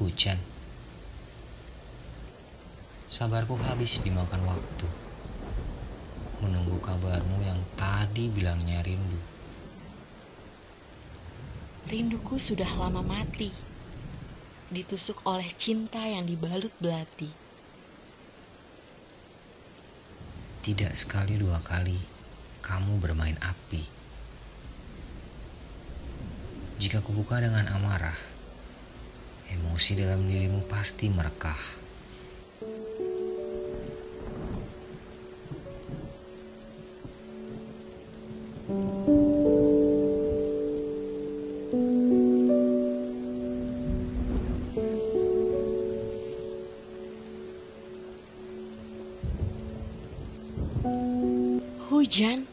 Hujan. Sabarku habis dimakan waktu. Menunggu kabarmu yang tadi bilangnya rindu. Rinduku sudah lama mati. Ditusuk oleh cinta yang dibalut belati. Tidak sekali dua kali kamu bermain api. Jika kubuka dengan amarah, emosi dalam dirimu pasti merekah. Hujan?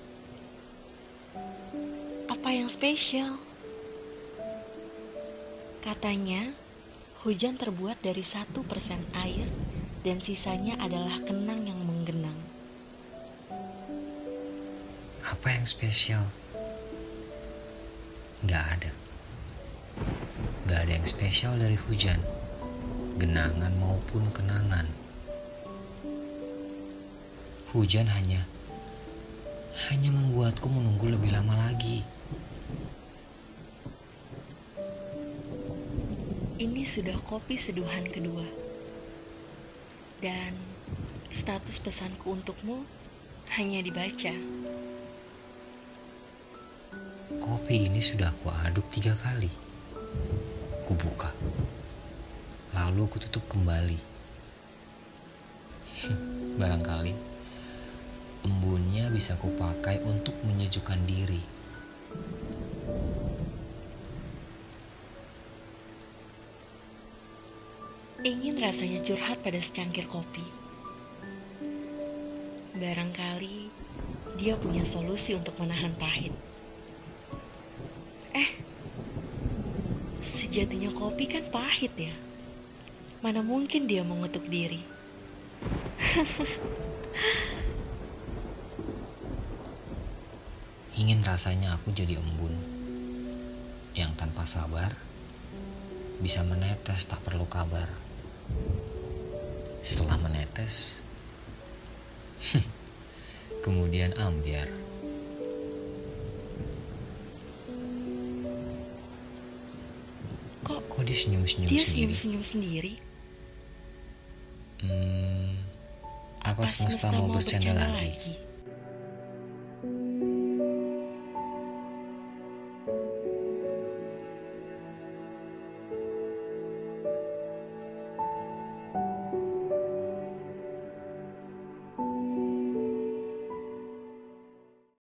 Apa yang spesial? Katanya, hujan terbuat dari satu persen air dan sisanya adalah kenang yang menggenang. Apa yang spesial? Gak ada. Gak ada yang spesial dari hujan, genangan maupun kenangan. Hujan hanya hanya membuatku menunggu lebih lama lagi. Ini sudah kopi seduhan kedua. Dan status pesanku untukmu hanya dibaca. Kopi ini sudah aku aduk tiga kali. Kubuka. Lalu aku tutup kembali. Barangkali embunnya bisa kupakai untuk menyejukkan diri. Ingin rasanya curhat pada secangkir kopi. Barangkali dia punya solusi untuk menahan pahit. Eh, sejatinya kopi kan pahit ya. Mana mungkin dia mengutuk diri. Ingin rasanya aku jadi embun yang tanpa sabar bisa menetes tak perlu kabar. Setelah menetes, kemudian ambiar. Kok Kok dia senyum-senyum dia sendiri? senyum-senyum sendiri? Hmm, apa semesta mau bercanda lagi?